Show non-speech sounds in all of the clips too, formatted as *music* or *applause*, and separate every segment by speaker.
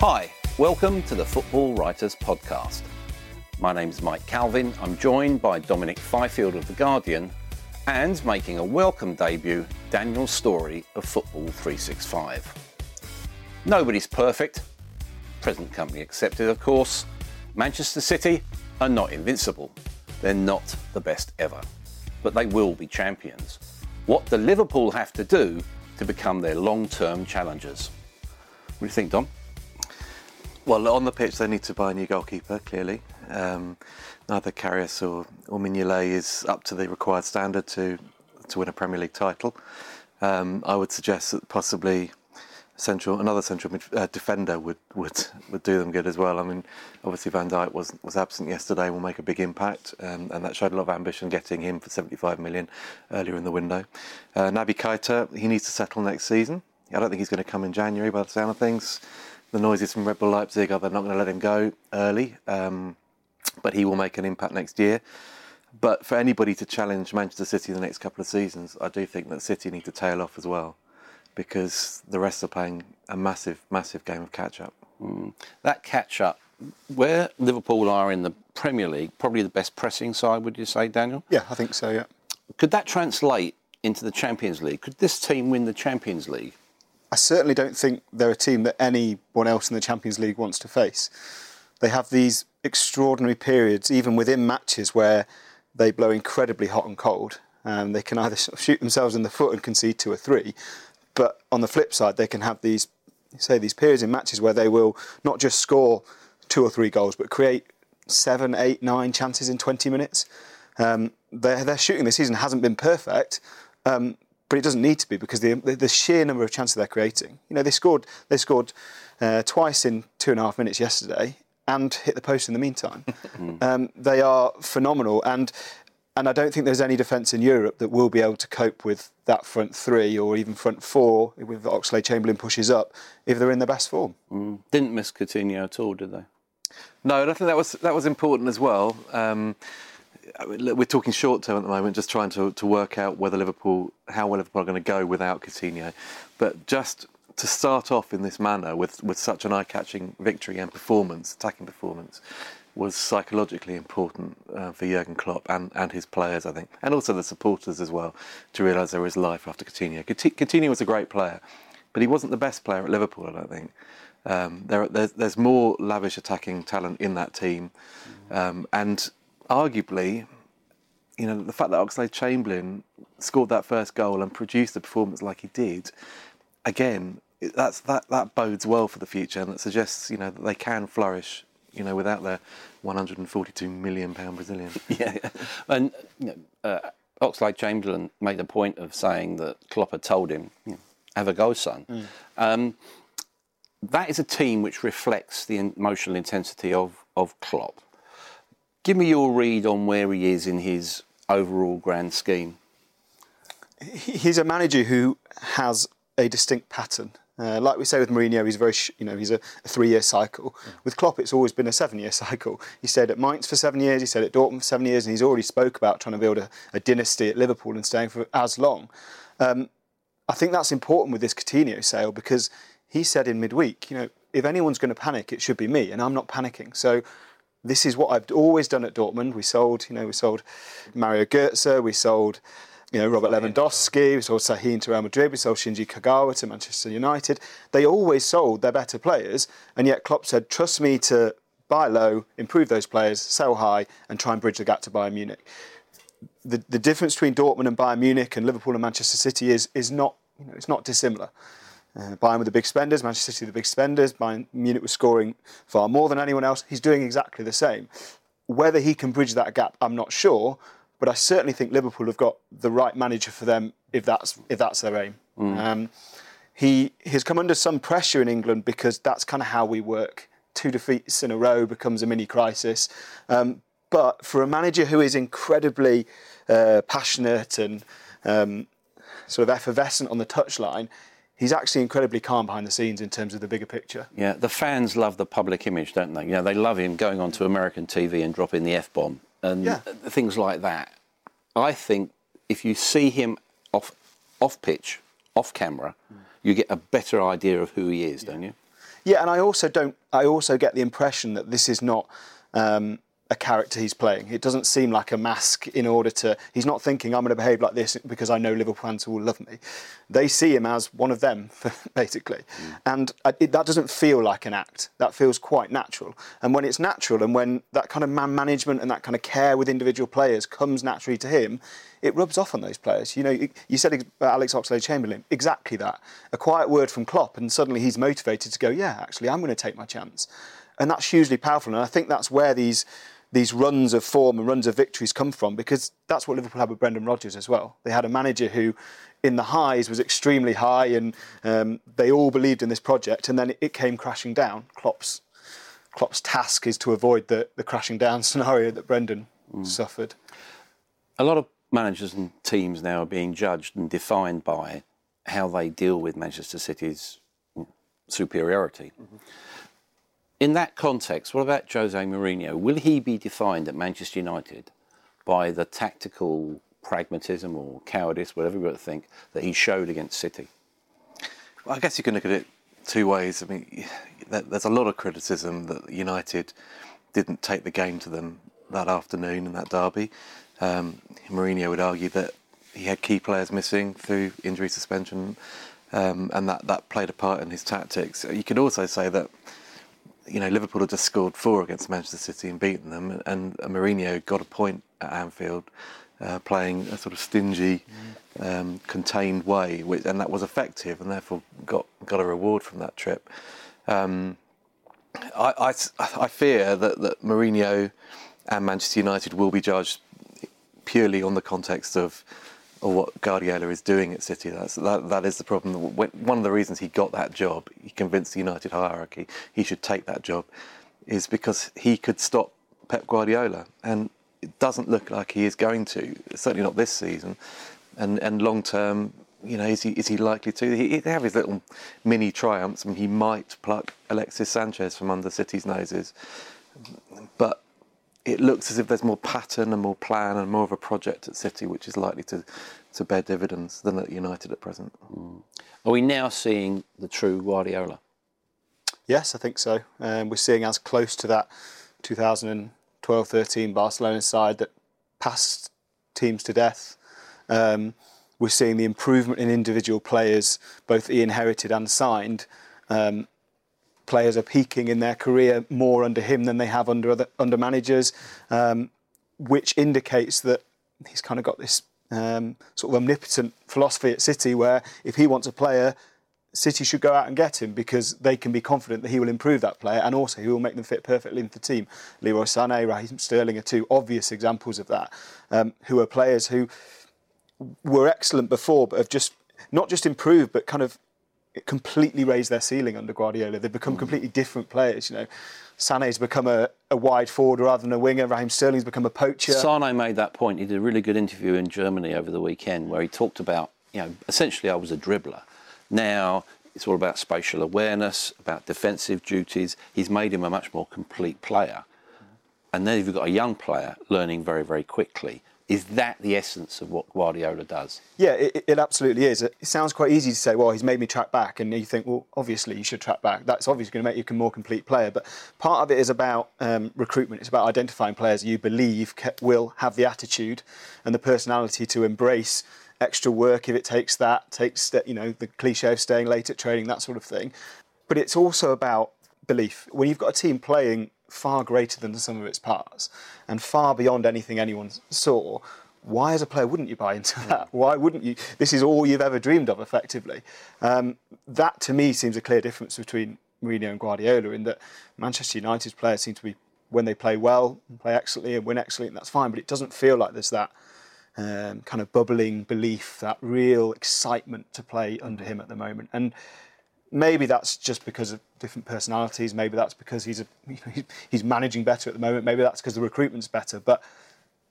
Speaker 1: Hi, welcome to the Football Writers Podcast. My name's Mike Calvin. I'm joined by Dominic Fifield of The Guardian and making a welcome debut, Daniel Storey of Football 365. Nobody's perfect, present company accepted, of course. Manchester City are not invincible. They're not the best ever, but they will be champions. What do Liverpool have to do to become their long term challengers? What do you think, Dom?
Speaker 2: Well, on the pitch, they need to buy a new goalkeeper, clearly. Um, neither Karius or, or Mignolet is up to the required standard to, to win a Premier League title. Um, I would suggest that possibly central another central mid, uh, defender would, would would do them good as well. I mean, obviously Van Dijk was was absent yesterday, will make a big impact, um, and that showed a lot of ambition getting him for 75 million earlier in the window. Uh, Naby Keita, he needs to settle next season. I don't think he's going to come in January by the sound of things. The noises from Red Bull Leipzig are they're not going to let him go early, um, but he will make an impact next year. But for anybody to challenge Manchester City in the next couple of seasons, I do think that City need to tail off as well because the rest are playing a massive, massive game of catch up.
Speaker 1: Mm. That catch up, where Liverpool are in the Premier League, probably the best pressing side, would you say, Daniel?
Speaker 3: Yeah, I think so, yeah.
Speaker 1: Could that translate into the Champions League? Could this team win the Champions League?
Speaker 3: I certainly don't think they're a team that anyone else in the Champions League wants to face. They have these extraordinary periods, even within matches, where they blow incredibly hot and cold. Um, they can either *laughs* shoot themselves in the foot and concede two or three, but on the flip side, they can have these, say, these periods in matches where they will not just score two or three goals, but create seven, eight, nine chances in 20 minutes. Um, their, their shooting this season hasn't been perfect, um, but it doesn't need to be because the, the, the, sheer number of chances they're creating. You know, they scored they scored uh, twice in two and a half minutes yesterday and hit the post in the meantime. *laughs* um, they are phenomenal, and and I don't think there's any defence in Europe that will be able to cope with that front three or even front four with Oxlade Chamberlain pushes up if they're in their best form.
Speaker 1: Mm. Didn't miss Coutinho at all, did they?
Speaker 2: No, and I think that was that was important as well. Um, we're talking short term at the moment, just trying to, to work out whether Liverpool, how well Liverpool are going to go without Coutinho. But just to start off in this manner with, with such an eye catching victory and performance, attacking performance, was psychologically important uh, for Jurgen Klopp and, and his players, I think, and also the supporters as well, to realise there is life after Coutinho. Coutinho was a great player, but he wasn't the best player at Liverpool, I don't think. Um, there, there's, there's, more lavish attacking talent in that team, um, and arguably, you know, the fact that Oxlade Chamberlain scored that first goal and produced a performance like he did, again, that's that that bodes well for the future, and it suggests you know that they can flourish you know, without their 142 million pound Brazilian. *laughs*
Speaker 1: yeah, and you know, uh, Oxlade Chamberlain made a point of saying that Klopp had told him, you know, "Have a go, son." Mm. Um, that is a team which reflects the emotional intensity of of Klopp. Give me your read on where he is in his overall grand scheme.
Speaker 3: He's a manager who has a distinct pattern Uh, like we say with Mourinho, he's very, sh- you know, he's a, a three-year cycle. With Klopp, it's always been a seven-year *laughs* cycle. He stayed at Mainz for seven years, he stayed at Dortmund for seven years, and he's already spoke about trying to build a, a dynasty at Liverpool and staying for as long. Um, I think that's important with this Coutinho sale because he said in midweek, you know, if anyone's going to panic, it should be me, and I'm not panicking. So this is what I've always done at Dortmund. We sold, you know, we sold Mario Götze, we sold you know, Robert Lewandowski, we sold Sahin to Real Madrid, we sold Shinji Kagawa to Manchester United. They always sold their better players, and yet Klopp said, trust me to buy low, improve those players, sell high, and try and bridge the gap to Bayern Munich. The, the difference between Dortmund and Bayern Munich and Liverpool and Manchester City is, is not, you know, it's not dissimilar. Uh, Bayern were the big spenders, Manchester City the big spenders. Bayern Munich was scoring far more than anyone else. He's doing exactly the same. Whether he can bridge that gap, I'm not sure, but I certainly think Liverpool have got the right manager for them if that's if that's their aim. Mm. Um, he has come under some pressure in England because that's kind of how we work. Two defeats in a row becomes a mini crisis. Um, but for a manager who is incredibly uh, passionate and um, sort of effervescent on the touchline, he's actually incredibly calm behind the scenes in terms of the bigger picture.
Speaker 1: Yeah, the fans love the public image, don't they? You know, they love him going onto American TV and dropping the f bomb and yeah. things like that. I think if you see him off off pitch, off camera, mm. you get a better idea of who he is, yeah. don't you?
Speaker 3: Yeah, and I also don't. I also get the impression that this is not um, a character he's playing. It doesn't seem like a mask in order to. He's not thinking, I'm going to behave like this because I know Liverpool fans will love me. They see him as one of them, *laughs* basically. Mm. And it, that doesn't feel like an act. That feels quite natural. And when it's natural and when that kind of man management and that kind of care with individual players comes naturally to him, it rubs off on those players. You know, you said Alex Oxlade-Chamberlain, exactly that. A quiet word from Klopp, and suddenly he's motivated to go, yeah, actually, I'm going to take my chance. And that's hugely powerful. And I think that's where these these runs of form and runs of victories come from because that's what Liverpool had with Brendan Rodgers as well. They had a manager who, in the highs, was extremely high and um, they all believed in this project, and then it, came crashing down. Klopp's Klopp's task is to avoid the, the crashing down *laughs* scenario that Brendan mm. suffered.
Speaker 1: A lot of managers and teams now are being judged and defined by how they deal with Manchester City's superiority. Mm-hmm. In that context, what about Jose Mourinho? Will he be defined at Manchester United by the tactical pragmatism or cowardice, whatever you want to think, that he showed against City?
Speaker 2: Well, I guess you can look at it two ways. I mean, there's a lot of criticism that United didn't take the game to them that afternoon in that derby. Um, Mourinho would argue that he had key players missing through injury suspension, um, and that, that played a part in his tactics. You could also say that you know, Liverpool had just scored four against Manchester City and beaten them, and Mourinho got a point at Anfield, uh, playing a sort of stingy, um, contained way, which, and that was effective, and therefore got got a reward from that trip. Um, I, I, I, fear that, that Mourinho and Manchester United will be judged purely on the context of or what Guardiola is doing at City. That's, that, that is the problem. One of the reasons he got that job, he convinced the United hierarchy he should take that job, is because he could stop Pep Guardiola. And it doesn't look like he is going to, certainly not this season. And, and long term, you know, is he, is he likely to? He, they have his little mini triumphs. Mean, he might pluck Alexis Sanchez from under City's noses. But it looks as if there's more pattern and more plan and more of a project at City, which is likely to, to bear dividends than at United at present. Mm.
Speaker 1: Are we now seeing the true Guardiola?
Speaker 3: Yes, I think so. Um, we're seeing as close to that 2012-13 Barcelona side that passed teams to death. Um, we're seeing the improvement in individual players, both inherited and signed, um, players are peaking in their career more under him than they have under other, under managers, um, which indicates that he's kind of got this um, sort of omnipotent philosophy at City, where if he wants a player, City should go out and get him because they can be confident that he will improve that player and also he will make them fit perfectly into the team. Leroy Sané, Raheem Sterling are two obvious examples of that, um, who are players who were excellent before but have just not just improved but kind of completely raised their ceiling under Guardiola. They've become hmm. completely different players. You know, Sané's become a, a wide forward rather than a winger. Raheem Sterling's become a poacher.
Speaker 1: Sané made that point. He did a really good interview in Germany over the weekend where he talked about, you know, essentially I was a dribbler. Now It's all about spatial awareness, about defensive duties. He's made him a much more complete player. And then you've got a young player learning very, very quickly. Is that the essence of what Guardiola does?
Speaker 3: Yeah, it, it, absolutely is. It sounds quite easy to say, well, he's made me track back, and you think, well, obviously you should track back. That's obviously going to make you a more complete player. But part of it is about um, recruitment. It's about identifying players you believe will have the attitude and the personality to embrace extra work if it takes that, takes you know the cliche of staying late at training, that sort of thing. But it's also about belief. When you've got a team playing far greater than the sum of its parts and far beyond anything anyone saw, why as a player wouldn't you buy into that? Why wouldn't you? This is all you've ever dreamed of, effectively. Um, that to me seems a clear difference between Mourinho and Guardiola in that Manchester United's players seem to be, when they play well, play excellently and win excellently, and that's fine, but it doesn't feel like there's that um, kind of bubbling belief, that real excitement to play under him at the moment. And maybe that's just because of different personalities. Maybe that's because he's a, *laughs* he's managing better at the moment. Maybe that's because the recruitment's better. But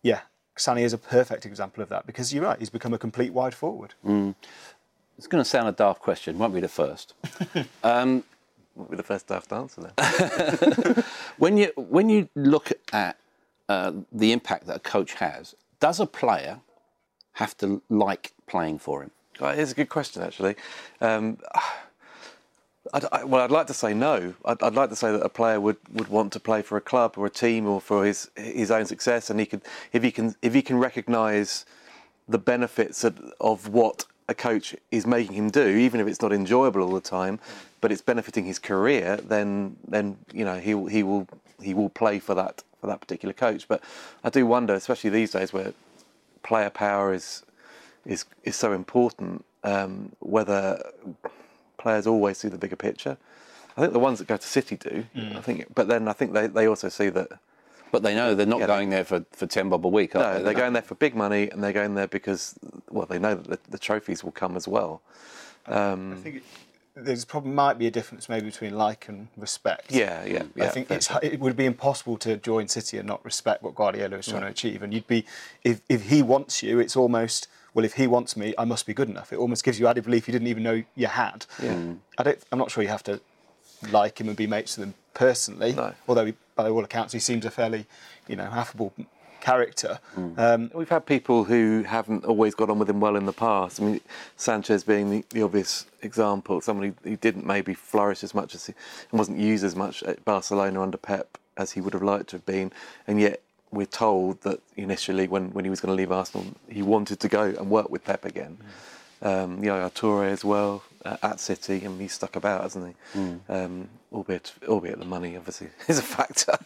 Speaker 3: yeah, Sané is a perfect example of that because you're right. He's become a complete wide forward.
Speaker 1: Mm. It's going to sound a daft question. Won't be the first. *laughs*
Speaker 2: um, won't be the first daft answer then. *laughs*
Speaker 1: when you when you look at uh, the impact that a coach has, does a player have to like playing for him?
Speaker 2: It's a good question, actually. Um, I'd, I, well, I'd like to say no. I'd, I'd, like to say that a player would, would want to play for a club or a team or for his his own success, and he could if he can if he can recognise the benefits of, of what a coach is making him do, even if it's not enjoyable all the time, but it's benefiting his career, then then you know he he will he will play for that for that particular coach. But I do wonder, especially these days where player power is is is so important, um, whether players always see the bigger picture. I think the ones that go to City do. Mm. I think, but then I think they, they also see that.
Speaker 1: But they know they're not yeah, going there for, for ten bob a week.
Speaker 2: no,
Speaker 1: they?
Speaker 2: they're going there for big money, and they're going there because well, they know that the, the trophies will come as well.
Speaker 3: Um, I think it, there's probably might be a difference maybe between like and respect.
Speaker 2: Yeah, yeah. yeah
Speaker 3: I think it would be impossible to join City and not respect what Guardiola is trying yeah. to achieve. And you'd be if if he wants you, it's almost well, if he wants me, I must be good enough. It almost gives you added belief you didn't even know you had. Yeah. Mm. I don't, I'm not sure you have to like him and be mates with him personally,
Speaker 2: no.
Speaker 3: although he, by all accounts he seems a fairly, you know, affable character.
Speaker 2: Mm. Um, We've had people who haven't always got on with him well in the past. I mean, Sanchez being the, the obvious example, somebody who didn't maybe flourish as much as he and wasn't used as much at Barcelona under Pep as he would have liked to have been, and yet we're told that initially, when, when he was going to leave Arsenal, he wanted to go and work with Pep again. Mm. Um, Yaya Toure as well uh, at City, and he's stuck about, hasn't he? Mm. Um, albeit, albeit the money obviously *laughs* is a factor.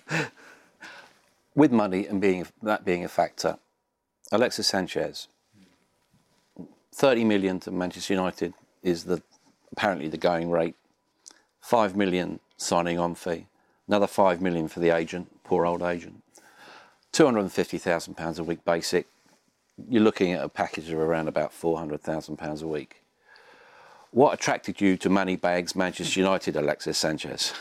Speaker 1: with money and being that being a factor, Alexis Sanchez, 30 million to Manchester United is the apparently the going rate. Five million signing on fee, another five million for the agent, poor old agent. £250,000 a week basic, you're looking at a package of around about £400,000 a week. What attracted you to Moneybags Manchester United, Alexis Sanchez?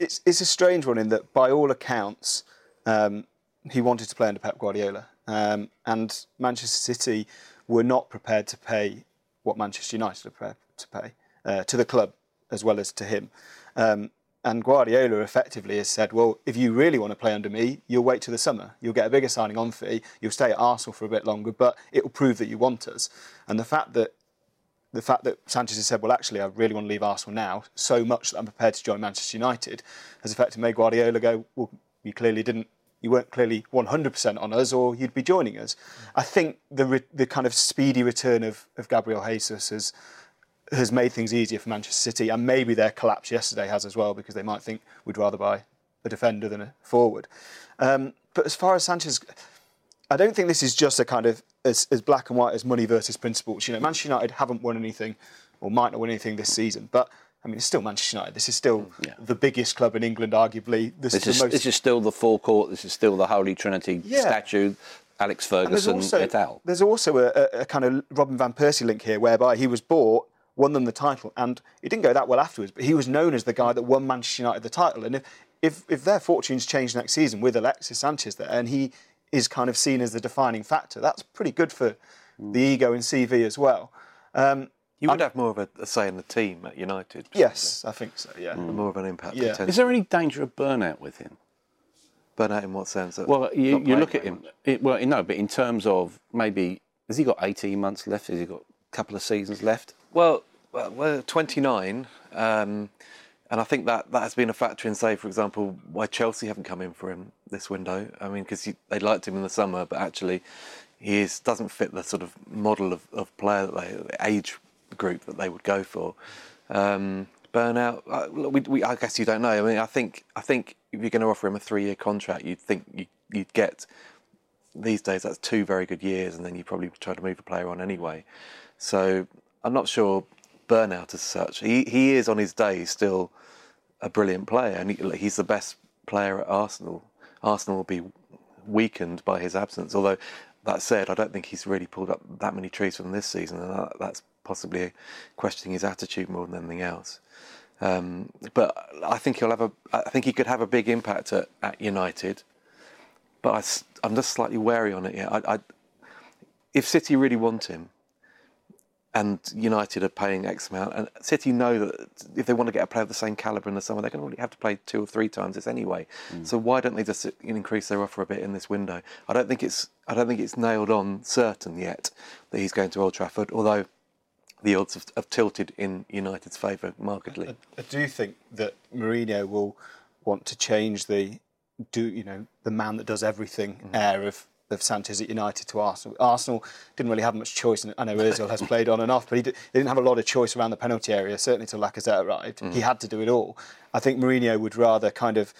Speaker 3: It's, it's a strange one in that, by all accounts, um, he wanted to play under Pep Guardiola. Um, and Manchester City were not prepared to pay what Manchester United are prepared to pay uh, to the club as well as to him. Um, and Guardiola effectively has said, well, if you really want to play under me, you'll wait till the summer. You'll get a bigger signing on fee. You'll stay at Arsenal for a bit longer, but it will prove that you want us. And the fact that the fact that Sanchez has said, well, actually, I really want to leave Arsenal now, so much that I'm prepared to join Manchester United, has effectively made Guardiola go, well, you clearly didn't, you weren't clearly 100% on us, or you'd be joining us. I think the re- the kind of speedy return of, of Gabriel Jesus has has made things easier for Manchester City, and maybe their collapse yesterday has as well, because they might think we'd rather buy a defender than a forward. Um, but as far as Sanchez, I don't think this is just a kind of as, as black and white as money versus principles. You know, Manchester United haven't won anything, or might not win anything this season, but I mean, it's still Manchester United. This is still yeah. the biggest club in England, arguably.
Speaker 1: This, this is, most... this is still the full court. This is still the Holy Trinity yeah. statue. Alex Ferguson also, et al.
Speaker 3: There's also a, a, kind of Robin van Persie link here, whereby he was bought won them the title, and he didn't go that well afterwards. But he was known as the guy that won Manchester United the title. And if if, if their fortunes change next season with Alexis Sanchez there, and he is kind of seen as the defining factor, that's pretty good for mm. the ego in CV as well. Um,
Speaker 2: You would have more of a, a say in the team at United.
Speaker 3: Yes, I think so. Yeah.
Speaker 2: presumably. More of an impact.
Speaker 3: Yeah.
Speaker 2: potentially.
Speaker 1: Is there any danger of burnout with him?
Speaker 2: Burnout in what sense?
Speaker 1: Well, you, you look at him.
Speaker 2: much?
Speaker 1: It, well, no, but in terms of maybe has he got eighteen months left? Has he got a couple of seasons left?
Speaker 2: Well, well, we're 29, um, and I think that that has been a factor in, say, for example, why Chelsea haven't come in for him this window. I mean, because they liked him in the summer, but actually, he is, doesn't fit the sort of model of, of player that they, the age group that they would go for. Um, burnout. Uh, we, we, I guess you don't know. I mean, I think I think if you're going to offer him a three-year contract, you'd think you, you'd get these days that's two very good years, and then you probably try to move a player on anyway. So I'm not sure burnout as such. He he is on his day still a brilliant player, and he, he's the best player at Arsenal. Arsenal will be weakened by his absence. Although that said, I don't think he's really pulled up that many trees from this season, and that, that's possibly questioning his attitude more than anything else. Um, but I think he'll have a. I think he could have a big impact at, at United. But I, am just slightly wary on it. Yeah, I, I, if City really want him, and United are paying X amount, and City know that if they want to get a player of the same calibre in the summer, they're going to really have to play two or three times this anyway. Mm. So why don't they just increase their offer a bit in this window? I don't think it's I don't think it's nailed on certain yet that he's going to Old Trafford, although the odds have, have tilted in United's favour markedly.
Speaker 3: I do think that Mourinho will want to change the do you know the man that does everything mm. air of of Sanchez at United to Arsenal. Arsenal didn't really have much choice, and I know Özil has played on and off, but he did, they didn't have a lot of choice around the penalty area. Certainly till Lacazette arrived, mm. he had to do it all. I think Mourinho would rather kind of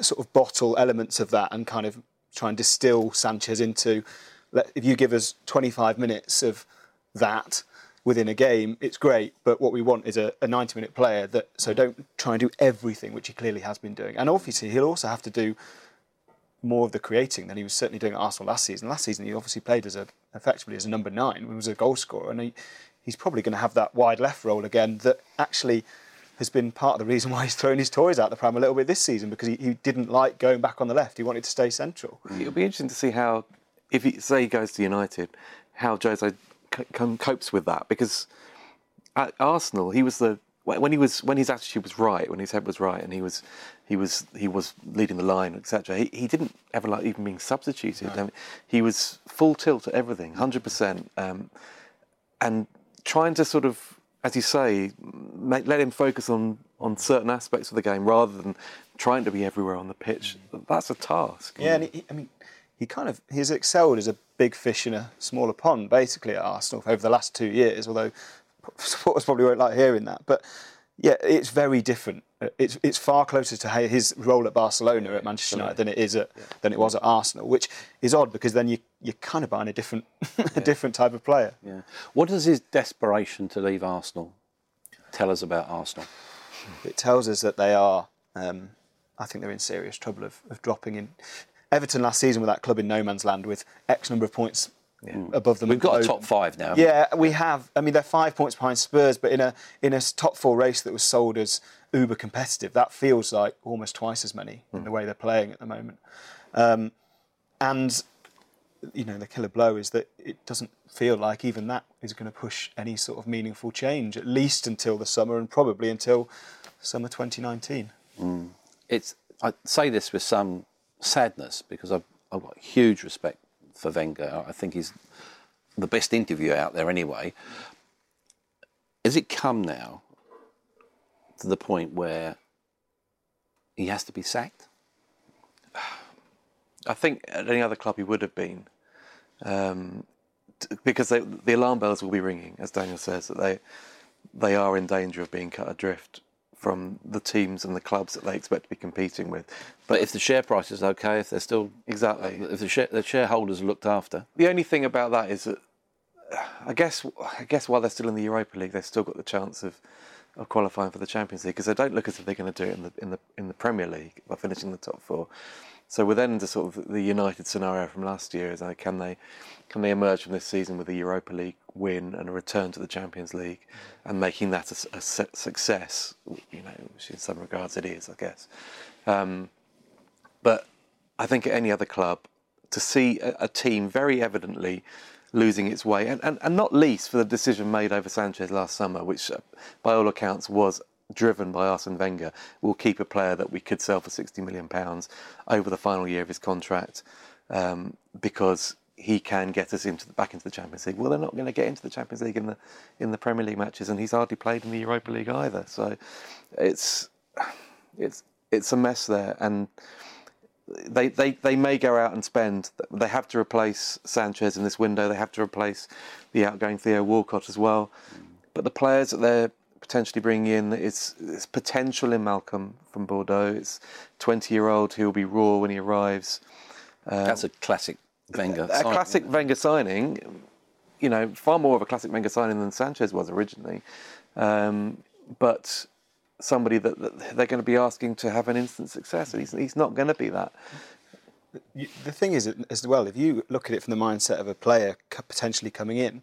Speaker 3: sort of bottle elements of that and kind of try and distill Sanchez into. Let, if you give us 25 minutes of that within a game, it's great. But what we want is a, a 90 minute player that. So don't try and do everything, which he clearly has been doing. And obviously, he'll also have to do more of the creating than he was certainly doing at Arsenal last season. Last season, he obviously played as a effectively as a number nine. He was a goal scorer, and he, he's probably going to have that wide left role again. That actually has been part of the reason *laughs* why he's thrown his toys out the pram a little bit this season because he, he didn't like going back on the left. He wanted to stay central.
Speaker 2: It'll be interesting to see how, if he say he goes to United, how Jose c- copes with that because at Arsenal he was the when he was when his attitude was right, when his head was right, and he was he was he was leading the line, etc. He, he didn't ever like even being substituted. I mean, he was full tilt at everything, hundred percent, um, and trying to sort of, as you say, make, let him focus on on certain aspects of the game rather than trying to be everywhere on the pitch. That's a task.
Speaker 3: Yeah, and he, I mean, he kind of he's excelled as a big fish in a smaller pond, basically at Arsenal over the last two years. Although *laughs* supporters probably won't like hearing that, but yeah, it's very different. It's it's far closer to his role at Barcelona at Manchester United than it is at than it was at Arsenal, which is odd because then you you're kind of buying a different *laughs* a different type of player.
Speaker 1: Yeah. What does his desperation to leave Arsenal tell us about Arsenal?
Speaker 3: It tells us that they are. Um, I think they're in serious trouble of, of dropping in. Everton last season were that club in no man's land with X number of points Mm. above them.
Speaker 1: We've got a top five now.
Speaker 3: Yeah, we have. I mean, they're five points behind Spurs, but in a in a top four race that was sold as uber competitive, that feels like almost twice as many in the mm. way they're playing at the moment. Um, and you know, the killer blow is that it doesn't feel like even that is going to push any sort of meaningful change, at least until the summer and probably until summer 2019. Mm.
Speaker 1: it's I say this with some sadness because I've, I've got huge respect for Wenger. I think he's the best interviewer out there anyway. Has it come now to the point where he has to be sacked?
Speaker 2: I think at any other club he would have been, um, t- because they, the alarm bells will be ringing, as Daniel says, that they they are in danger of being cut adrift from the teams and the clubs that they expect to be competing with.
Speaker 1: But if the share price is okay, if they're still
Speaker 2: Exactly.
Speaker 1: if the, share, the shareholders are looked after,
Speaker 2: The only thing about that is that I guess I guess while they're still in the Europa League, they've still got the chance of, of qualifying for the Champions League because they don't look as if they're going to do it in the in the in the Premier League by finishing the top four. So we're then into sort of the United scenario from last year is like, can they can they emerge from this season with the Europa League win and a return to the Champions League and making that a, su- success? You know, which in some regards it is, I guess. Um, but I think at any other club, to see a, a team very evidently losing its way, and, and, and not least for the decision made over Sanchez last summer, which uh, by all accounts was driven by Arsene Wenger. We'll keep a player that we could sell for 60 million pounds over the final year of his contract um, because he can get us into the, back into the Champions League. Well, they're not going to get into the Champions League in the in the Premier League matches, and he's hardly played in the Europa League either. So it's it's it's a mess there, and they, they, they may go out and spend. They have to replace Sanchez in this window. They have to replace the outgoing Theo Walcott as well. But the players that they're potentially bringing in, it's, it's potential in Malcom from Bordeaux. It's 20 year old who will be raw when he arrives.
Speaker 1: Uh, That's a classic Wenger.
Speaker 2: A,
Speaker 1: signing,
Speaker 2: classic Wenger signing. You know, far more of a classic Wenger signing than Sanchez was originally. Um, but somebody that, that, they're going to be asking to have an instant success, and he's, he's not going to be that.
Speaker 3: The thing is, as well, if you look at it from the mindset of a player potentially coming in,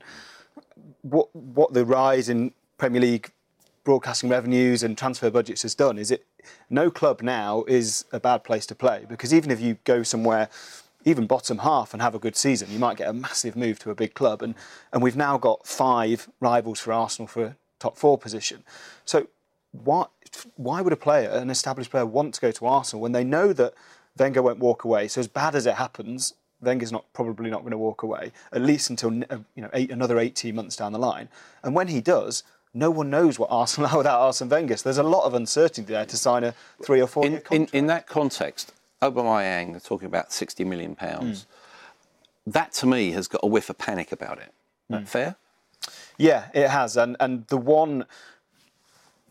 Speaker 3: what what the rise in Premier League broadcasting revenues and transfer budgets has done is it no club now is a bad place to play because even if you go somewhere even bottom half and have a good season you might get a massive move to a big club and and we've now got five rivals for Arsenal for a top 4 position so why, why would a player, an established player, want to go to Arsenal when they know that Wenger won't walk away? So as bad as it happens, Wenger's not probably not going to walk away at least until uh, you know eight, another 18 months down the line. And when he does, no one knows what Arsenal *laughs* are without Arsene Wenger. So there's a lot of uncertainty there to sign a three or four
Speaker 1: in,
Speaker 3: year contract.
Speaker 1: In, in that context, Aubameyang, they're talking about 60 million pounds. Mm. That to me has got a whiff of panic about it. Mm. fair?
Speaker 3: Yeah, it has. And and the one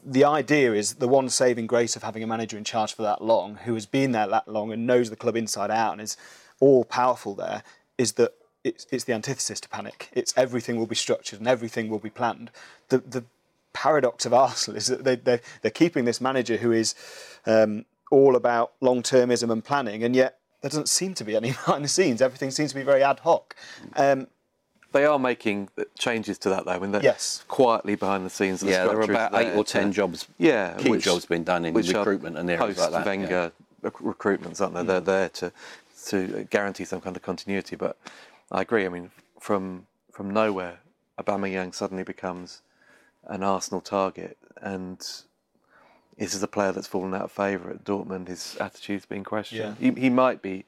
Speaker 3: the idea is the one saving grace of having a manager in charge for that long, who has been there that long and knows the club inside out and is all powerful there, is that it's, it's the antithesis to panic. It's everything will be structured and everything will be planned. The the paradox of *laughs* Arsenal is that they, they're, they're keeping this manager who is um, all about long termism and planning, and yet there doesn't seem to be any *laughs* behind the scenes. Everything seems to be very ad hoc. Um,
Speaker 2: they are making changes to that though. I mean, yes, quietly behind the scenes.
Speaker 1: yeah, there are about eight or ten jobs.
Speaker 2: Yeah,
Speaker 1: key which, jobs being done in recruitment and areas like that.
Speaker 2: Wenger
Speaker 1: yeah.
Speaker 2: recruitments, aren't they? Mm. They're there to to guarantee some kind of continuity. But I agree. I mean, from from nowhere, Aubameyang suddenly becomes an Arsenal target, and this is a player that's fallen out of favour at Dortmund. His attitude's been questioned. Yeah. He, he might be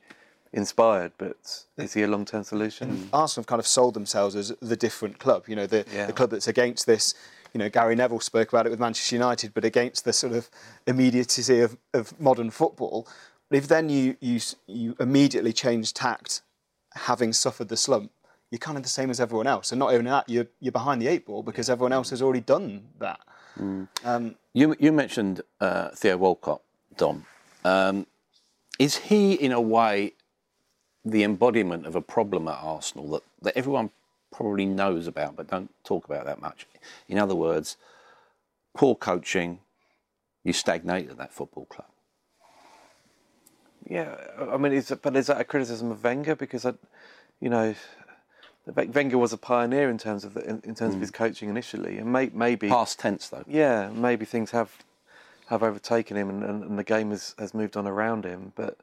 Speaker 2: inspired, but is he a long term solution?
Speaker 3: And Arsenal have kind of sold themselves as the different club, you know, the, yeah. the club that's against this. You know, Gary Neville spoke about it with Manchester United, but against the sort of immediacy of, of modern football. But if then you, you, you immediately change tact, having suffered the slump, you're kind of the same as everyone else. And not only that, you're, you're behind the eight ball because everyone else has already done that.
Speaker 1: Mm. Um, you, you mentioned uh, Theo Walcott, Dom. Um, is he, in a way, the embodiment of a problem at Arsenal that, that everyone probably knows about but don't talk about that much. In other words, poor coaching, you stagnate at that football club.
Speaker 2: Yeah, I mean, is, but is that a criticism of Wenger? Because, I, you know, Wenger was a pioneer in terms of the, in, in, terms mm. of his coaching initially, and may, maybe
Speaker 1: past tense though.
Speaker 2: Yeah, maybe things have have overtaken him, and, and, and the game has, has moved on around him. But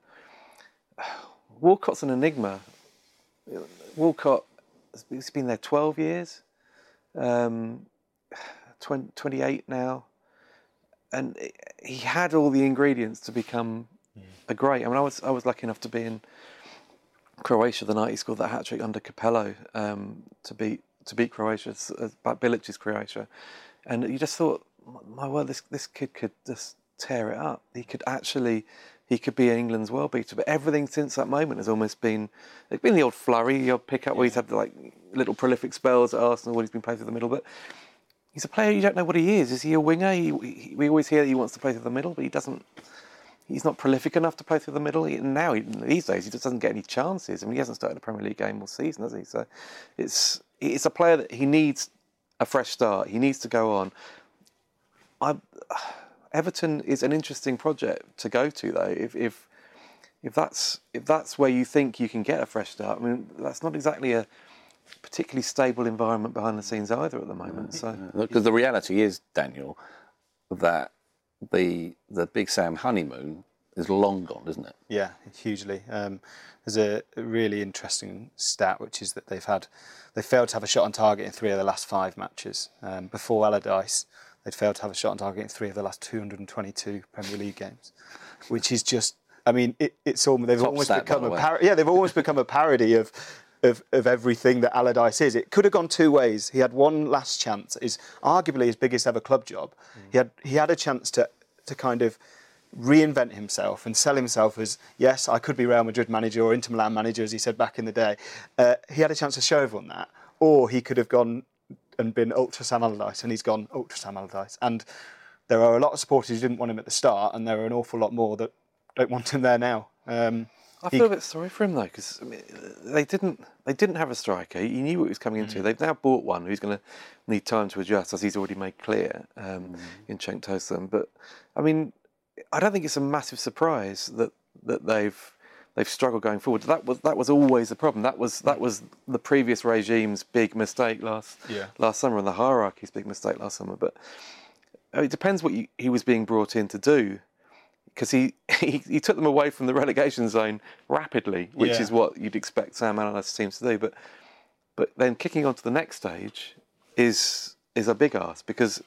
Speaker 2: *sighs* Walcott's an enigma. Walcott, he's been there 12 years, um, *sighs* 20, 28 now, and he had all the ingredients to become mm. a great. I mean, I was I was lucky enough to be in Croatia the night he scored that hat trick under Capello um, to beat to beat Croatia, uh, Bilic's Croatia, and you just thought, my word, this this kid could just tear it up. He could actually he could be England's world beater. But everything since that moment has almost been it's been the old flurry, the old pick up where he's had like little prolific spells at Arsenal when he's been playing through the middle. But he's a player you don't know what he is. Is he a winger? He, he, we always hear that he wants to play through the middle, but he doesn't. He's not prolific enough to play through the middle. He, now, he, these days, he just doesn't get any chances. I mean, he hasn't started a Premier League game all season, has he? So, it's it's a player that he needs a fresh start. He needs to go on. I *sighs* Everton is an interesting project to go to, though. If if if that's if that's where you think you can get a fresh start, I mean, that's not exactly a particularly stable environment behind the scenes either at the moment. So,
Speaker 1: because the reality is, Daniel, that the the Big Sam honeymoon is long gone, isn't it?
Speaker 3: Yeah, hugely. Um, there's a really interesting stat, which is that they've had they failed to have a shot on target in three of the last five matches. Um, before Allardyce, they'd failed to have a shot on target in three of the last 222 Premier League games, which is just. I mean, it, it's almost they've
Speaker 1: Top
Speaker 3: almost
Speaker 1: stat,
Speaker 3: become a par- yeah they've almost become a parody of. Of, of everything that Allardyce is, it could have gone two ways. He had one last chance, is arguably his biggest ever club job. He had he had a chance to to kind of reinvent himself and sell himself as yes, I could be Real Madrid manager or Inter Milan manager, as he said back in the day. Uh, he had a chance to show everyone that, or he could have gone and been ultra Sam Allardyce, and he's gone ultra Sam Allardyce. And there are a lot of supporters who didn't want him at the start, and there are an awful lot more that don't want him there now. Um,
Speaker 2: I feel a bit sorry for him though, because I mean, they didn't they didn't have a striker. He knew what he was coming
Speaker 3: Mm.
Speaker 2: into. They've now bought one who's going to need time to adjust, as he's already made clear um,
Speaker 3: Mm.
Speaker 2: in Cenk Tosun. But I mean, I don't think it's a massive surprise that that they've they've struggled going forward. That was that was always the problem. That was that was the previous regime's big mistake last
Speaker 3: Yeah.
Speaker 2: last summer, and the hierarchy's big mistake last summer. But uh, it depends what you, he was being brought in to do because he, *laughs* he he took them away from the relegation zone rapidly, which
Speaker 3: Yeah.
Speaker 2: is what you'd expect Sam Allardyce teams to do. But but then kicking on to the next stage is is a big ask because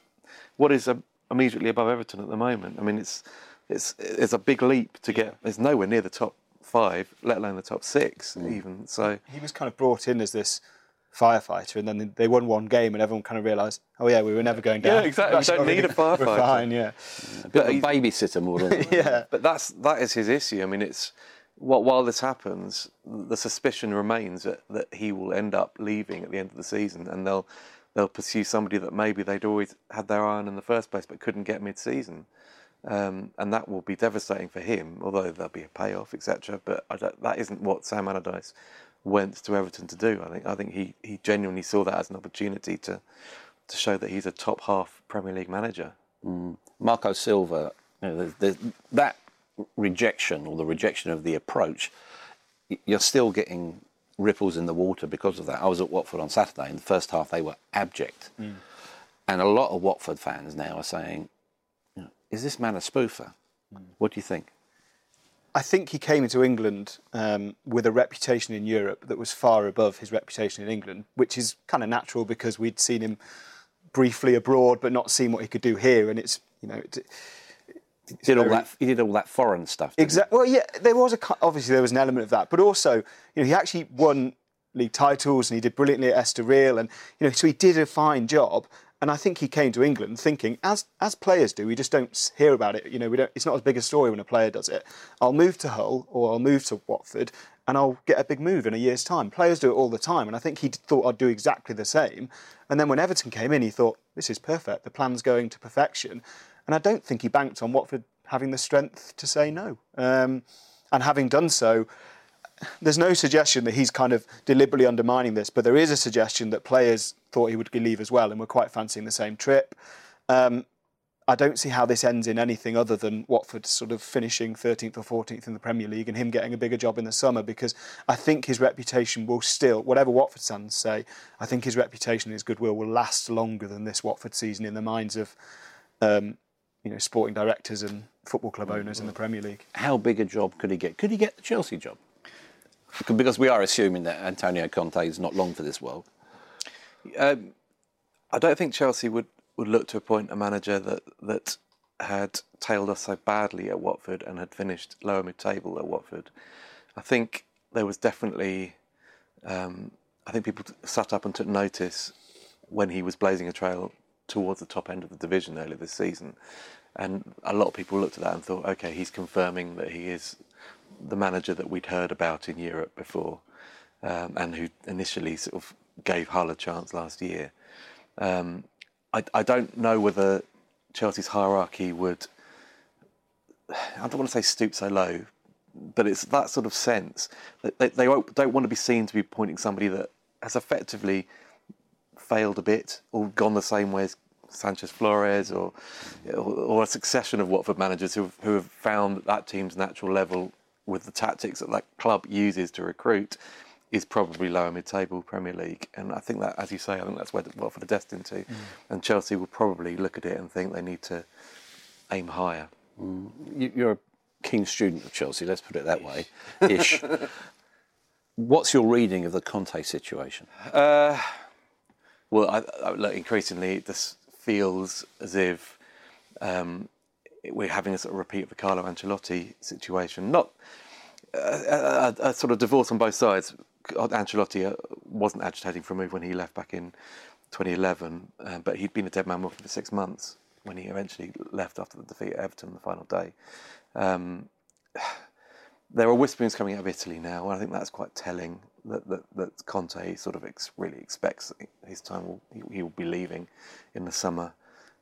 Speaker 2: what is a, immediately above Everton at the moment? I mean, it's it's it's a big leap to get. It's nowhere near the top five, let alone the top six mm. even. So
Speaker 3: he was kind of brought in as this firefighter, and then they won one game, and everyone kind of realised, oh yeah, we were never going down.
Speaker 2: Yeah, exactly. We
Speaker 3: Actually,
Speaker 2: don't need a *laughs*
Speaker 3: we're
Speaker 2: firefighter.
Speaker 3: fine, yeah.
Speaker 1: A bit of a babysitter more than *laughs*
Speaker 3: Yeah.
Speaker 2: But that's that is his issue. I mean, it's while while this happens, the suspicion remains that, that he will end up leaving at the end of the season, and they'll they'll pursue somebody that maybe they'd always had their eye on in the first place, but couldn't get mid-season, um, and that will be devastating for him. Although there'll be a payoff, etc. But I don't, that isn't what Sam Allardyce went to Everton to do. I think I think he, he genuinely saw that as an opportunity to to show that he's a top half Premier League manager. Mm.
Speaker 1: Marco Silva, you know, there's, there's that rejection or the rejection of the approach, you're still getting ripples in the water because of that. I was at Watford on Saturday. In the first half, they were abject, mm. and a lot of Watford fans now are saying, "Is this man a spoofer?" Mm. What do you think?
Speaker 3: I think he came into England um, with a reputation in Europe that was far above his reputation in England, which is kind of natural because we'd seen him briefly abroad, but not seen what he could do here. And it's you know, it,
Speaker 1: He did all that. He did all that foreign stuff.
Speaker 3: Exactly. Well, yeah, there was a obviously there was an element of that, but also you know he actually won league titles and he did brilliantly at Estoril, and you know so he did a fine job. And I think he came to England thinking, as as players do, we just don't hear about it. You know, we don't. It's not as big a story when a player does it. I'll move to Hull or I'll move to Watford, and I'll get a big move in a year's time. Players do it all the time, and I think he thought I'd do exactly the same. And then when Everton came in, he thought, this is perfect. The plan's going to perfection. And I don't think he banked on Watford having the strength to say no. Um, and having done so, there's no suggestion that he's kind of deliberately undermining this, but there is a suggestion that players thought he would leave as well and were quite fancying the same trip. Um, I don't see how this ends in anything other than Watford sort of finishing 13th or 14th in the Premier League and him getting a bigger job in the summer because I think his reputation will still, whatever Watford fans say, I think his reputation and his goodwill will last longer than this Watford season in the minds of um, you know, sporting directors and football club owners in the Premier League.
Speaker 1: How big a job could he get? Could he get the Chelsea job? Because we are assuming that Antonio Conte is not long for this world.
Speaker 2: Um, I don't think Chelsea would, would look to appoint a manager that that had tailed off so badly at Watford and had finished lower mid table at Watford. I think there was definitely, um, I think people sat up and took notice when he was blazing a trail towards the top end of the division earlier this season. And a lot of people looked at that and thought, okay, he's confirming that he is the manager that we'd heard about in Europe before, um, and who initially sort of gave Hull a chance last year. Um, I, I don't know whether Chelsea's hierarchy would. *sighs* I don't want to say stoop so low, but it's that sort of sense that they, they don't want to be seen to be pointing somebody that has effectively failed a bit or gone the same way as Sanchez Flores or, or or a succession of Watford managers who who have found that, that team's natural level with the tactics that that club uses to recruit is probably lower mid-table Premier League, and I think that, as you say, I think that's where Watford are destined to, and Chelsea will probably look at it and think they need to aim higher.
Speaker 1: You- You're a keen student of Chelsea, let's put it that way, *laughs* ish. What's your reading of the Conte situation?
Speaker 2: Uh, well, I, I, look, increasingly this feels as if um, we're having a sort of repeat of the Carlo Ancelotti situation. Not a, a, a sort of divorce on both sides. Ancelotti uh, wasn't agitating for a move when he left back in 2011, um, but he'd been a dead man walking for six months when he eventually left after the defeat at Everton the final day. Um, *sighs* there are whisperings coming out of Italy now, and I think that's quite telling that, that, that Conte sort of ex- really expects his time will, he, he, will be leaving in the summer,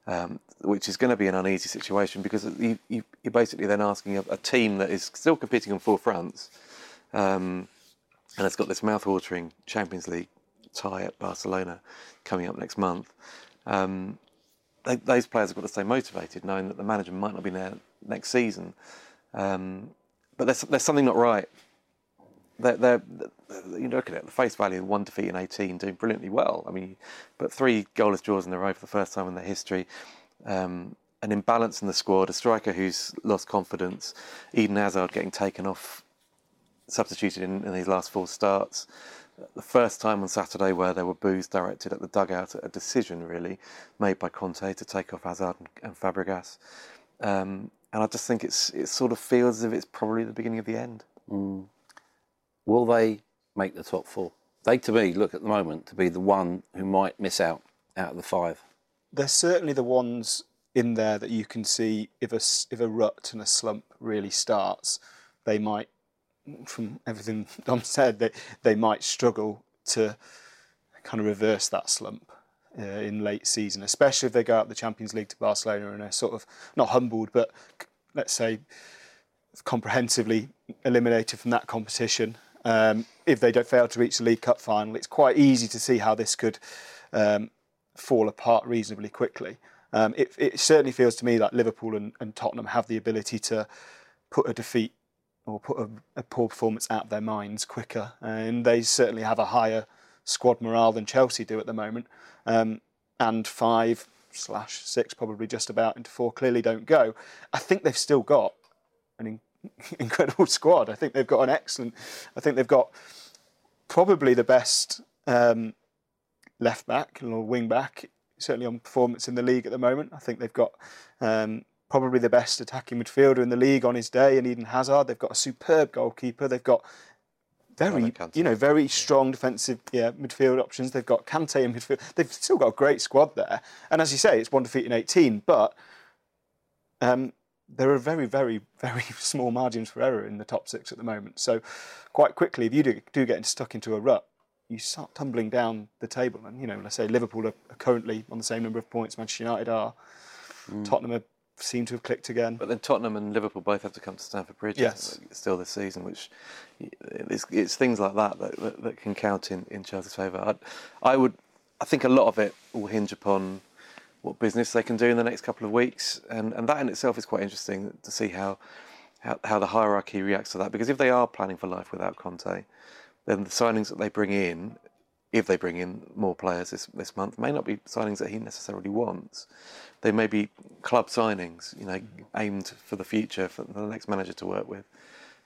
Speaker 2: um, which is going to be an uneasy situation because you, you, are basically then asking a, a, team that is still competing on four fronts um, and it's got this mouth-watering Champions League tie at Barcelona coming up next month. Um, they, those players have got to stay motivated, knowing that the manager might not be there next season. Um, but there's, there's something not right. They're, they're, you look at it, the face value, of one defeat in 18, doing brilliantly well. I mean, but three goalless draws in a row for the first time in their history. Um, an imbalance in the squad, a striker who's lost confidence, Eden Hazard getting taken off, substituted in, in his last four starts. The first time on Saturday where there were boos directed at the dugout, a decision really made by Conte to take off Hazard and, and Fabregas. Um, and I just think it's it sort of feels as if it's probably the beginning of the end.
Speaker 1: Mm. Will they make the top four? They, to me, look at the moment to be the one who might miss out out of the five.
Speaker 3: They're certainly the ones in there that you can see if a if a rut and a slump really starts, they might, from everything *laughs* Dom said, they they might struggle to kind of reverse that slump uh, in late season, especially if they go out the Champions League to Barcelona and are sort of not humbled, but let's say comprehensively eliminated from that competition. Um, if they don't fail to reach the League Cup final, it's quite easy to see how this could um, fall apart reasonably quickly. Um, it, it, certainly feels to me like Liverpool and, and, Tottenham have the ability to put a defeat or put a, a, poor performance out of their minds quicker, and they certainly have a higher squad morale than Chelsea do at the moment. Um, and five slash six, probably just about into four, clearly don't go. I think they've still got an *laughs* incredible squad. I think they've got an excellent. I think they've got probably the best um, left back or wing back, certainly on performance in the league at the moment. I think they've got um, probably the best attacking midfielder in the league on his day, and Eden Hazard. They've got a superb goalkeeper. They've got very, you know, very strong defensive yeah, midfield options. They've got Kante in midfield. They've still got a great squad there. And as you say, it's one defeat in 18, but um, there are very, very, *laughs* very small margins for error in the top six at the moment. So quite quickly, if you do, do get stuck into a rut, you start tumbling down the table. And, you know, let's say Liverpool are currently on the same number of points, Manchester United are, mm. Tottenham are seem to have clicked again.
Speaker 2: But then Tottenham and Liverpool both have to come to Stamford Bridge
Speaker 3: yes.
Speaker 2: still this season, which it's, it's things like that that, that, that can count in, in Chelsea's favour. I, I would, I think a lot of it will hinge upon what business they can do in the next couple of weeks, and, and that in itself is quite interesting to see how, how how the hierarchy reacts to that. Because if they are planning for life without Conte, then the signings that they bring in if they bring in more players this, this month, may not be signings that he necessarily wants. They may be club signings, you know, aimed for the future for the next manager to work with.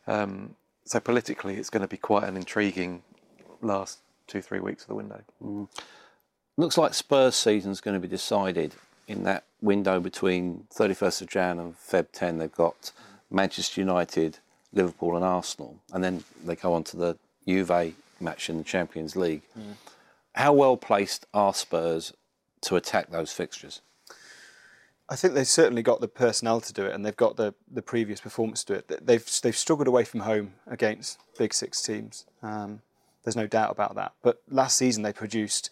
Speaker 2: Um, so politically, it's going to be quite an intriguing last two, three weeks of the window.
Speaker 1: Mm. Looks like Spurs' season is going to be decided in that window between 31st of Jan and Feb 10. They've got Manchester United, Liverpool, and Arsenal, and then they go on to the Juve match in the Champions League. Mm. How well placed are Spurs to attack those fixtures?
Speaker 3: I think they've certainly got the personnel to do it, and they've got the, the previous performance to do it. They've they've struggled away from home against big six teams. Um, there's no doubt about that. But last season they produced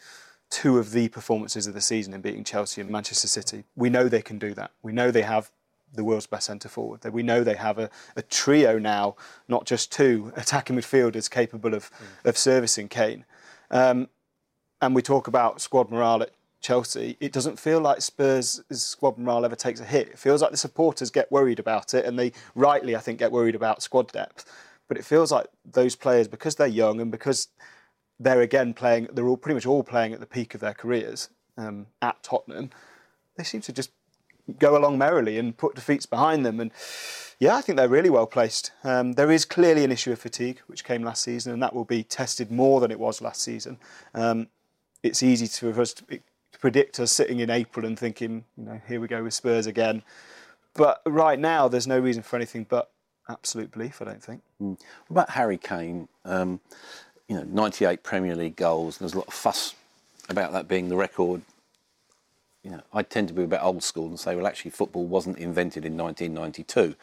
Speaker 3: two of the performances of the season in beating Chelsea and Manchester City. We know they can do that. We know they have the world's best centre forward. We know they have a, a, trio now, not just two attacking midfielders capable of, mm. of servicing Kane. Um, and we talk about squad morale at Chelsea. It doesn't feel like Spurs' squad morale ever takes a hit. It feels like the supporters get worried about it, and they rightly, I think, get worried about squad depth. But it feels like those players, because they're young and because they're again playing, they're all pretty much all playing at the peak of their careers um, at Tottenham. They seem to just go along merrily and put defeats behind them. And yeah, I think they're really well placed. Um, there is clearly an issue of fatigue, which came last season, and that will be tested more than it was last season. Um, it's easy to, for us to, to predict us sitting in April and thinking, you know, here we go with Spurs again. But right now, there's no reason for anything but absolute belief. I don't think.
Speaker 1: What about Harry Kane? Um, you know, 98 Premier League goals. There's a lot of fuss about that being the record. You know, I tend to be a bit old school and say, well, actually, football wasn't invented in 1992.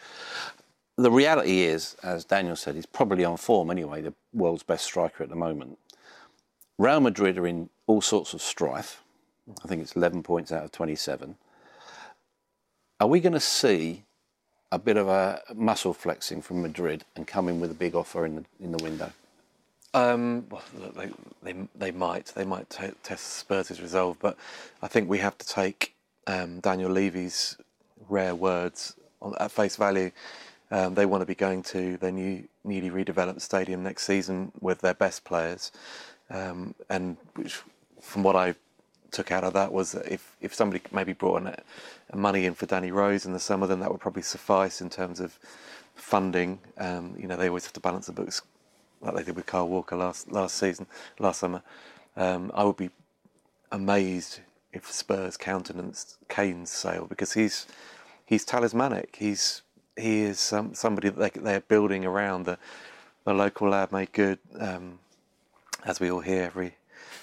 Speaker 1: The reality is, as Daniel said, he's probably on form anyway, the world's best striker at the moment. Real Madrid are in all sorts of strife. I think it's 11 points out of 27. Are we going to see a bit of a muscle flexing from Madrid and come in with a big offer in the in the window?
Speaker 2: Um, well, they, they they might they might t- test Spurs' resolve, but I think we have to take um, Daniel Levy's rare words on, at face value. Um, they want to be going to their new newly redeveloped stadium next season with their best players, um, and which, from what I took out of that was that if, if somebody maybe brought in a, money in for Danny Rose in the summer, then that would probably suffice in terms of funding. Um, you know, they always have to balance the books like they did with Kyle Walker last last season, last summer. Um, I would be amazed if Spurs countenanced Kane's sale because he's he's talismanic. He's he is somebody that they, they're building around the the local lad made good, um, as we all hear every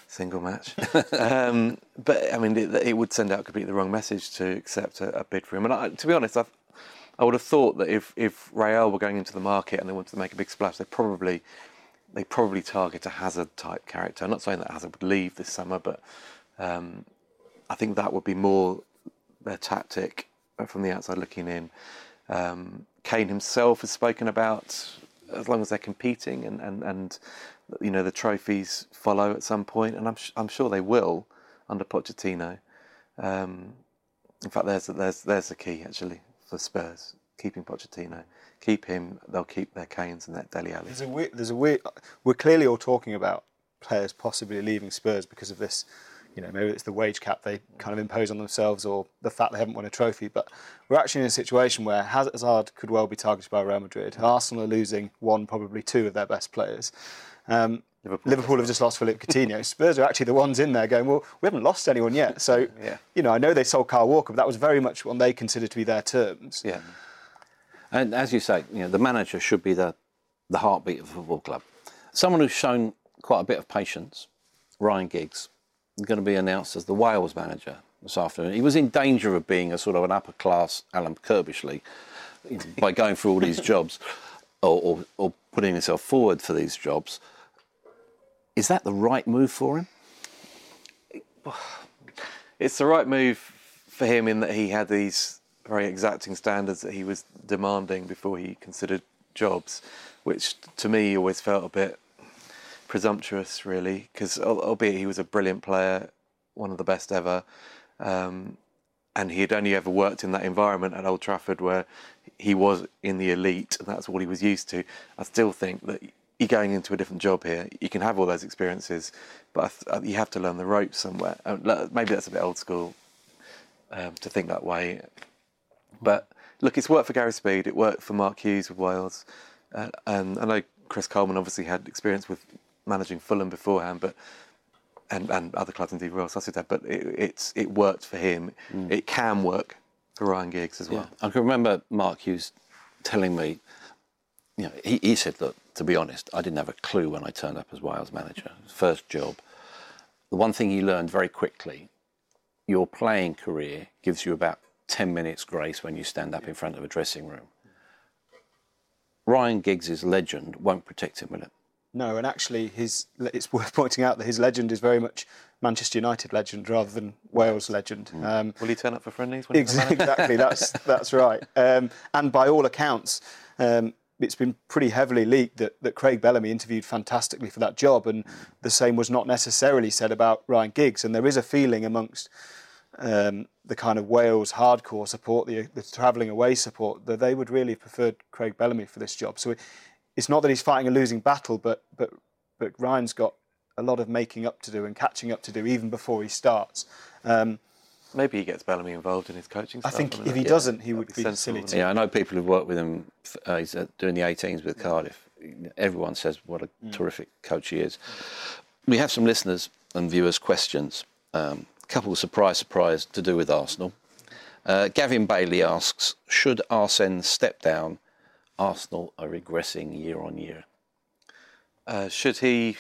Speaker 2: single match. *laughs* um, but I mean, it, it, would send out completely the wrong message to accept a, a bid for him. And I, to be honest, I've, I would have thought that if if Real were going into the market and they wanted to make a big splash, they probably they probably target a Hazard type character. I'm not saying that Hazard would leave this summer, but um, I think that would be more their tactic from the outside looking in. Um, Kane himself has spoken about as long as they're competing and, and, and you know the trophies follow at some point, and I'm I'm sure they will under Pochettino. Um, in fact, there's there's there's the key actually for Spurs keeping Pochettino. Keep him, they'll keep their Kanes and their Dele Alli.
Speaker 3: There's a weird, there's a weird. We're clearly all talking about players possibly leaving Spurs because of this. You know, maybe it's the wage cap they kind of impose on themselves, or the fact they haven't won a trophy. But we're actually in a situation where Hazard could well be targeted by Real Madrid. Arsenal are losing one, probably two of their best players. Um, Liverpool, Liverpool have just lost Philippe Coutinho. *laughs* Spurs are actually the ones in there going, well, we haven't lost anyone yet. So, yeah. you know, I know they sold Kyle Walker, but that was very much what they considered to be their terms.
Speaker 1: Yeah. And as you say, you know, the manager should be the, the heartbeat of a football club. Someone who's shown quite a bit of patience, Ryan Giggs, is going to be announced as the Wales manager this afternoon. He was in danger of being a sort of an upper class Alan Curbishley by going through all these *laughs* jobs or, or, or putting himself forward for these jobs. Is that the right move for him? *sighs*
Speaker 2: It's the right move for him in that he had these very exacting standards that he was demanding before he considered jobs, which to me always felt a bit presumptuous, really, because albeit he was a brilliant player, one of the best ever, um, and he had only ever worked in that environment at Old Trafford where he was in the elite and that's what he was used to. I still think that you're going into a different job here. You can have all those experiences, but uh, you have to learn the ropes somewhere. Uh, maybe that's a bit old school um, to think that way. But look, it's worked for Gary Speed. It worked for Mark Hughes with Wales, uh, and I know Chris Coleman obviously had experience with managing Fulham beforehand, but and, and other clubs indeed Real Sociedad. But it, it's it worked for him. Mm. It can work for Ryan Giggs as well.
Speaker 1: Yeah. I can remember Mark Hughes telling me, you know, he, he said, look, to be honest, I didn't have a clue when I turned up as Wales manager. First job. The one thing he learned very quickly your playing career gives you about 10 minutes grace when you stand up in front of a dressing room. Ryan Giggs' legend won't protect him, will it?
Speaker 3: No, and actually, his, it's worth *laughs* pointing out that his legend is very much Manchester United legend rather than Wales legend.
Speaker 2: Mm. Um, Will he turn up for friendlies? *laughs*
Speaker 3: exactly, that's that's right. Um, and by all accounts, um, it's been pretty heavily leaked that, that Craig Bellamy interviewed fantastically for that job, and the same was not necessarily said about Ryan Giggs. And there is a feeling amongst um, the kind of Wales hardcore support, the, the travelling away support, that they would really have preferred Craig Bellamy for this job. So it, it's not that he's fighting a losing battle, but but but Ryan's got a lot of making up to do and catching up to do even before he starts. Um,
Speaker 2: Maybe he gets Bellamy involved in his coaching.
Speaker 3: I
Speaker 2: staff,
Speaker 3: think
Speaker 2: don't
Speaker 3: if he
Speaker 2: Yeah,
Speaker 3: doesn't, he
Speaker 2: that'd
Speaker 3: would be
Speaker 2: sensible,
Speaker 3: silly
Speaker 2: wouldn't
Speaker 3: to.
Speaker 2: it?
Speaker 1: Yeah, I know people who've worked with him. Uh, he's uh, doing the 18s with Cardiff. Everyone says what a terrific coach he is. We have some listeners and viewers' questions. Um, a couple of surprise, surprise to do with Arsenal. Uh, Gavin Bailey asks, should Arsene step down? Arsenal are regressing year on year.
Speaker 2: Uh, should he?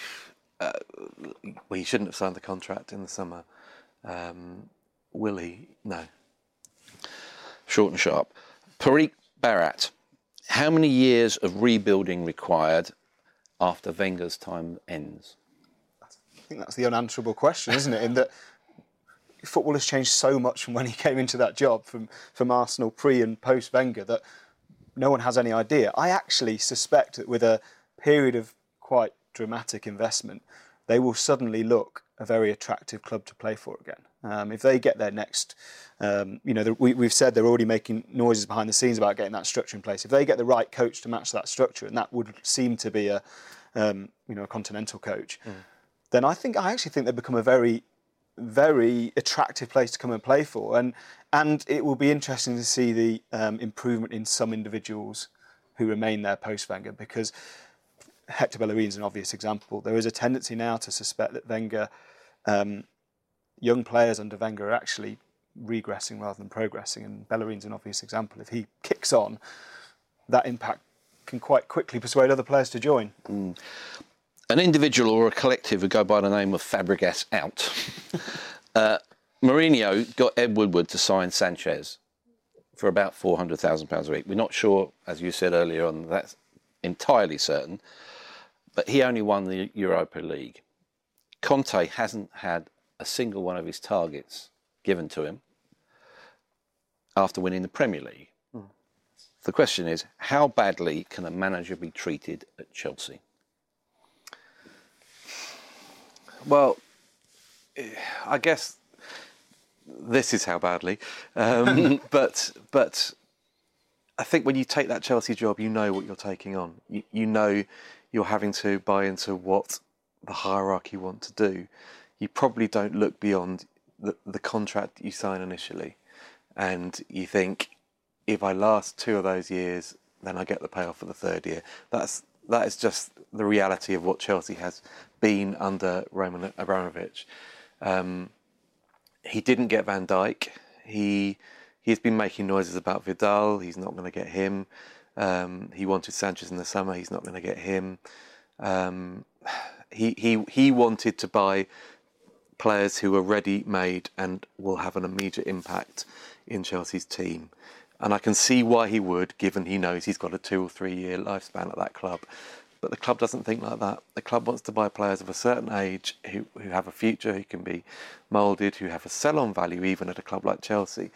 Speaker 2: Uh, well, he shouldn't have signed the contract in the summer. Um, will he? No.
Speaker 1: Short and sharp. Parikh Barat, how many years of rebuilding required after Wenger's time ends?
Speaker 3: I think that's the unanswerable question, isn't it? In that football has changed so much from when he came into that job, from from Arsenal pre and post Wenger, that no one has any idea. I actually suspect that with a period of quite dramatic investment, they will suddenly look a very attractive club to play for again. Um, if they get their next, um, you know, we, we've said they're already making noises behind the scenes about getting that structure in place. If they get the right coach to match that structure, and that would seem to be a, um, you know, a continental coach, then I think I actually think they become a very very attractive place to come and play for, and and it will be interesting to see the um, improvement in some individuals who remain there post Wenger because Hector Bellerin is an obvious example. There is a tendency now to suspect that Wenger, um, young players under Wenger are actually regressing rather than progressing, and Bellerin's an obvious example. If he kicks on, that impact can quite quickly persuade other players to join.
Speaker 1: an individual or a collective who go by the name of Fabregas out. *laughs* uh, Mourinho got Ed Woodward to sign Sanchez for about four hundred thousand pounds a week. We're not sure, as you said earlier on, that's entirely certain, but he only won the Europa League. Conte hasn't had a single one of his targets given to him after winning the Premier League. The question is, how badly can a manager be treated at Chelsea?
Speaker 2: Well, eh, I guess this is how badly. Um, *laughs* but but I think when you take that Chelsea job, you know what you're taking on. You, you know you're having to buy into what the hierarchy want to do. You probably don't look beyond the, the contract you sign initially, and you think if I last two of those years, then I get the payoff for the third year. That's that is just the reality of what Chelsea has been under Roman Abramovich. Um, he didn't get Van Dijk. He he's been making noises about Vidal. He's not going to get him. Um, he wanted Sanchez in the summer. He's not going to get him. Um, he he he wanted to buy players who are ready made and will have an immediate impact in Chelsea's team. And I can see why he would, given he knows he's got a two or three year lifespan at that club. But the club doesn't think like that. The club wants to buy players of a certain age who, who have a future, who can be moulded, who have a sell on value even at a club like Chelsea.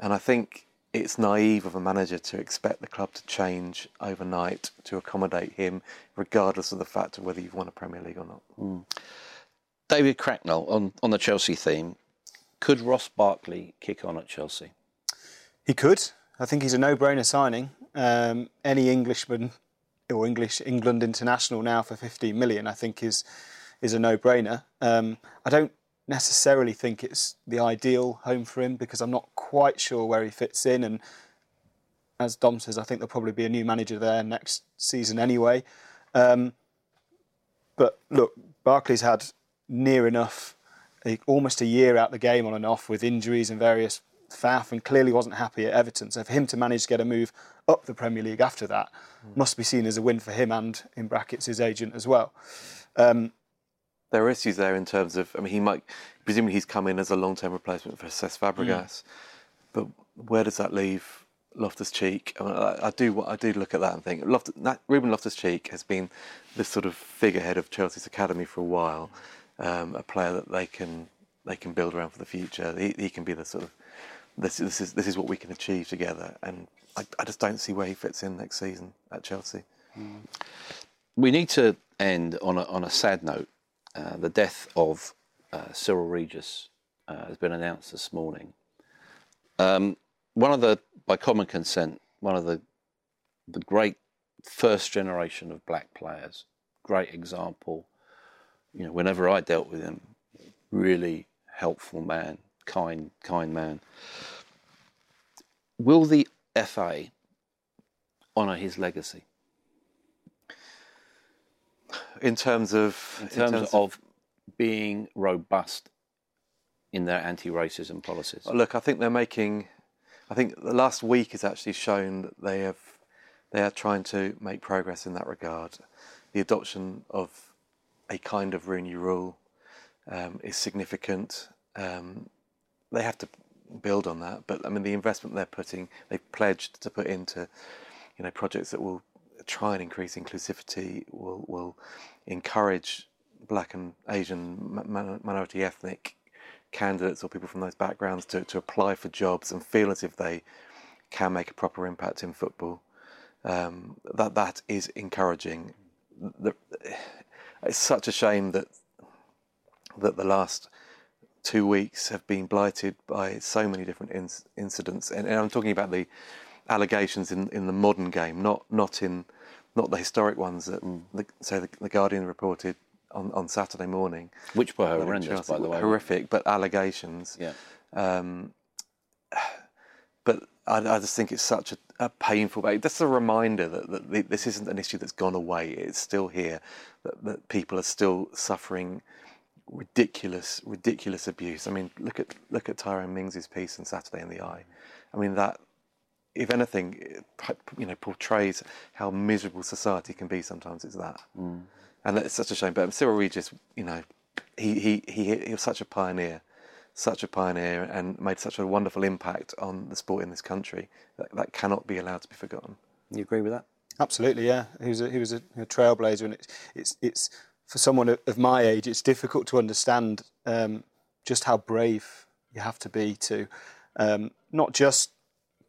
Speaker 2: And I think it's naive of a manager to expect the club to change overnight to accommodate him, regardless of the fact of whether you've won a Premier League or not. Hmm.
Speaker 1: David Cracknell on, on the Chelsea theme. Could Ross Barkley kick on at Chelsea?
Speaker 3: He could. I think he's a no-brainer signing. Um, any Englishman or English England international now for 15 million, I think is is a no-brainer. Um, I don't necessarily think it's the ideal home for him because I'm not quite sure where he fits in. And as Dom says, I think there'll probably be a new manager there next season anyway. Um, but look, Barkley's had near enough, a, almost a year out the game on and off with injuries and various faff, and clearly wasn't happy at Everton. So for him to manage to get a move up the Premier League after that hmm. must be seen as a win for him and, in brackets, his agent as well. Um,
Speaker 2: there are issues there in terms of. I mean, he might presumably he's come in as a long-term replacement for Cesc Fabregas, hmm. but where does that leave Loftus Cheek? I, mean, I, I do I do look at that and think Loftus, that, Ruben Loftus Cheek has been this sort of figurehead of Chelsea's academy for a while, um, a player that they can they can build around for the future. He, he can be the sort of this this is this is what we can achieve together, and I, I just don't see where he fits in next season at Chelsea.
Speaker 1: We need to end on a, on a sad note. Uh, the death of uh, Cyril Regis uh, has been announced this morning. Um, one of the, by common consent, one of the the great first generation of black players. Great example. You know, whenever I dealt with him, really helpful man, kind, kind man. Will the FA honour his legacy
Speaker 2: In terms of
Speaker 1: in terms, of, being robust in their anti-racism policies?
Speaker 2: Look, I think they're making. I think the last week has actually shown that they have. They are trying to make progress in that regard. The adoption of a kind of Rooney rule um, is significant. Um, they have to build on that, but I mean the investment they're putting, they've pledged to put into, you know, projects that will try and increase inclusivity, will will encourage black and Asian minority ethnic candidates or people from those backgrounds to, to apply for jobs and feel as if they can make a proper impact in football. Um, that that is encouraging. The, it's such a shame that that the last two weeks have been blighted by so many different inc- incidents, and, and, I'm talking about the allegations in, in the modern game, not not in not the historic ones that mm. the, so the, the Guardian reported on, on Saturday morning,
Speaker 1: which were horrendous, by the way,
Speaker 2: horrific, but allegations.
Speaker 1: Yeah.
Speaker 2: Um, *sighs* but I, I, just think it's such a, a painful. That's a reminder that, that, this isn't an issue that's gone away. It's still here. That, that people are still suffering ridiculous, ridiculous abuse. I mean, look at look at Tyrone Mings's piece on Saturday in the Eye. I mean that if anything, you know, portrays how miserable society can be. Sometimes it's that, mm. and it's such a shame. But Cyril Regis, you know, he, he he he was such a pioneer, such a pioneer, and made such a wonderful impact on the sport in this country that that cannot be allowed to be forgotten.
Speaker 1: You agree with that?
Speaker 3: Absolutely, yeah. He was a, he was a, a trailblazer, and it's it's it's for someone of my age, it's difficult to understand um, just how brave you have to be to um, not just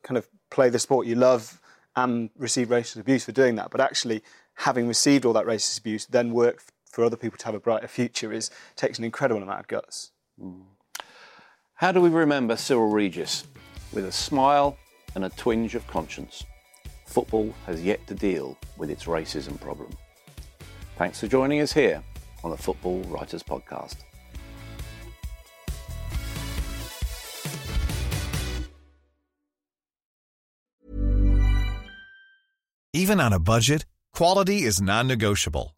Speaker 3: kind of play the sport you love and receive racist abuse for doing that, but actually having received all that racist abuse, then work for other people to have a brighter future is takes an incredible amount of guts. Mm.
Speaker 1: How do we remember Cyril Regis? With a smile and a twinge of conscience. Football has yet to deal with its racism problem. Thanks for joining us here on the Football Writers Podcast.
Speaker 4: Even on a budget, quality is non-negotiable.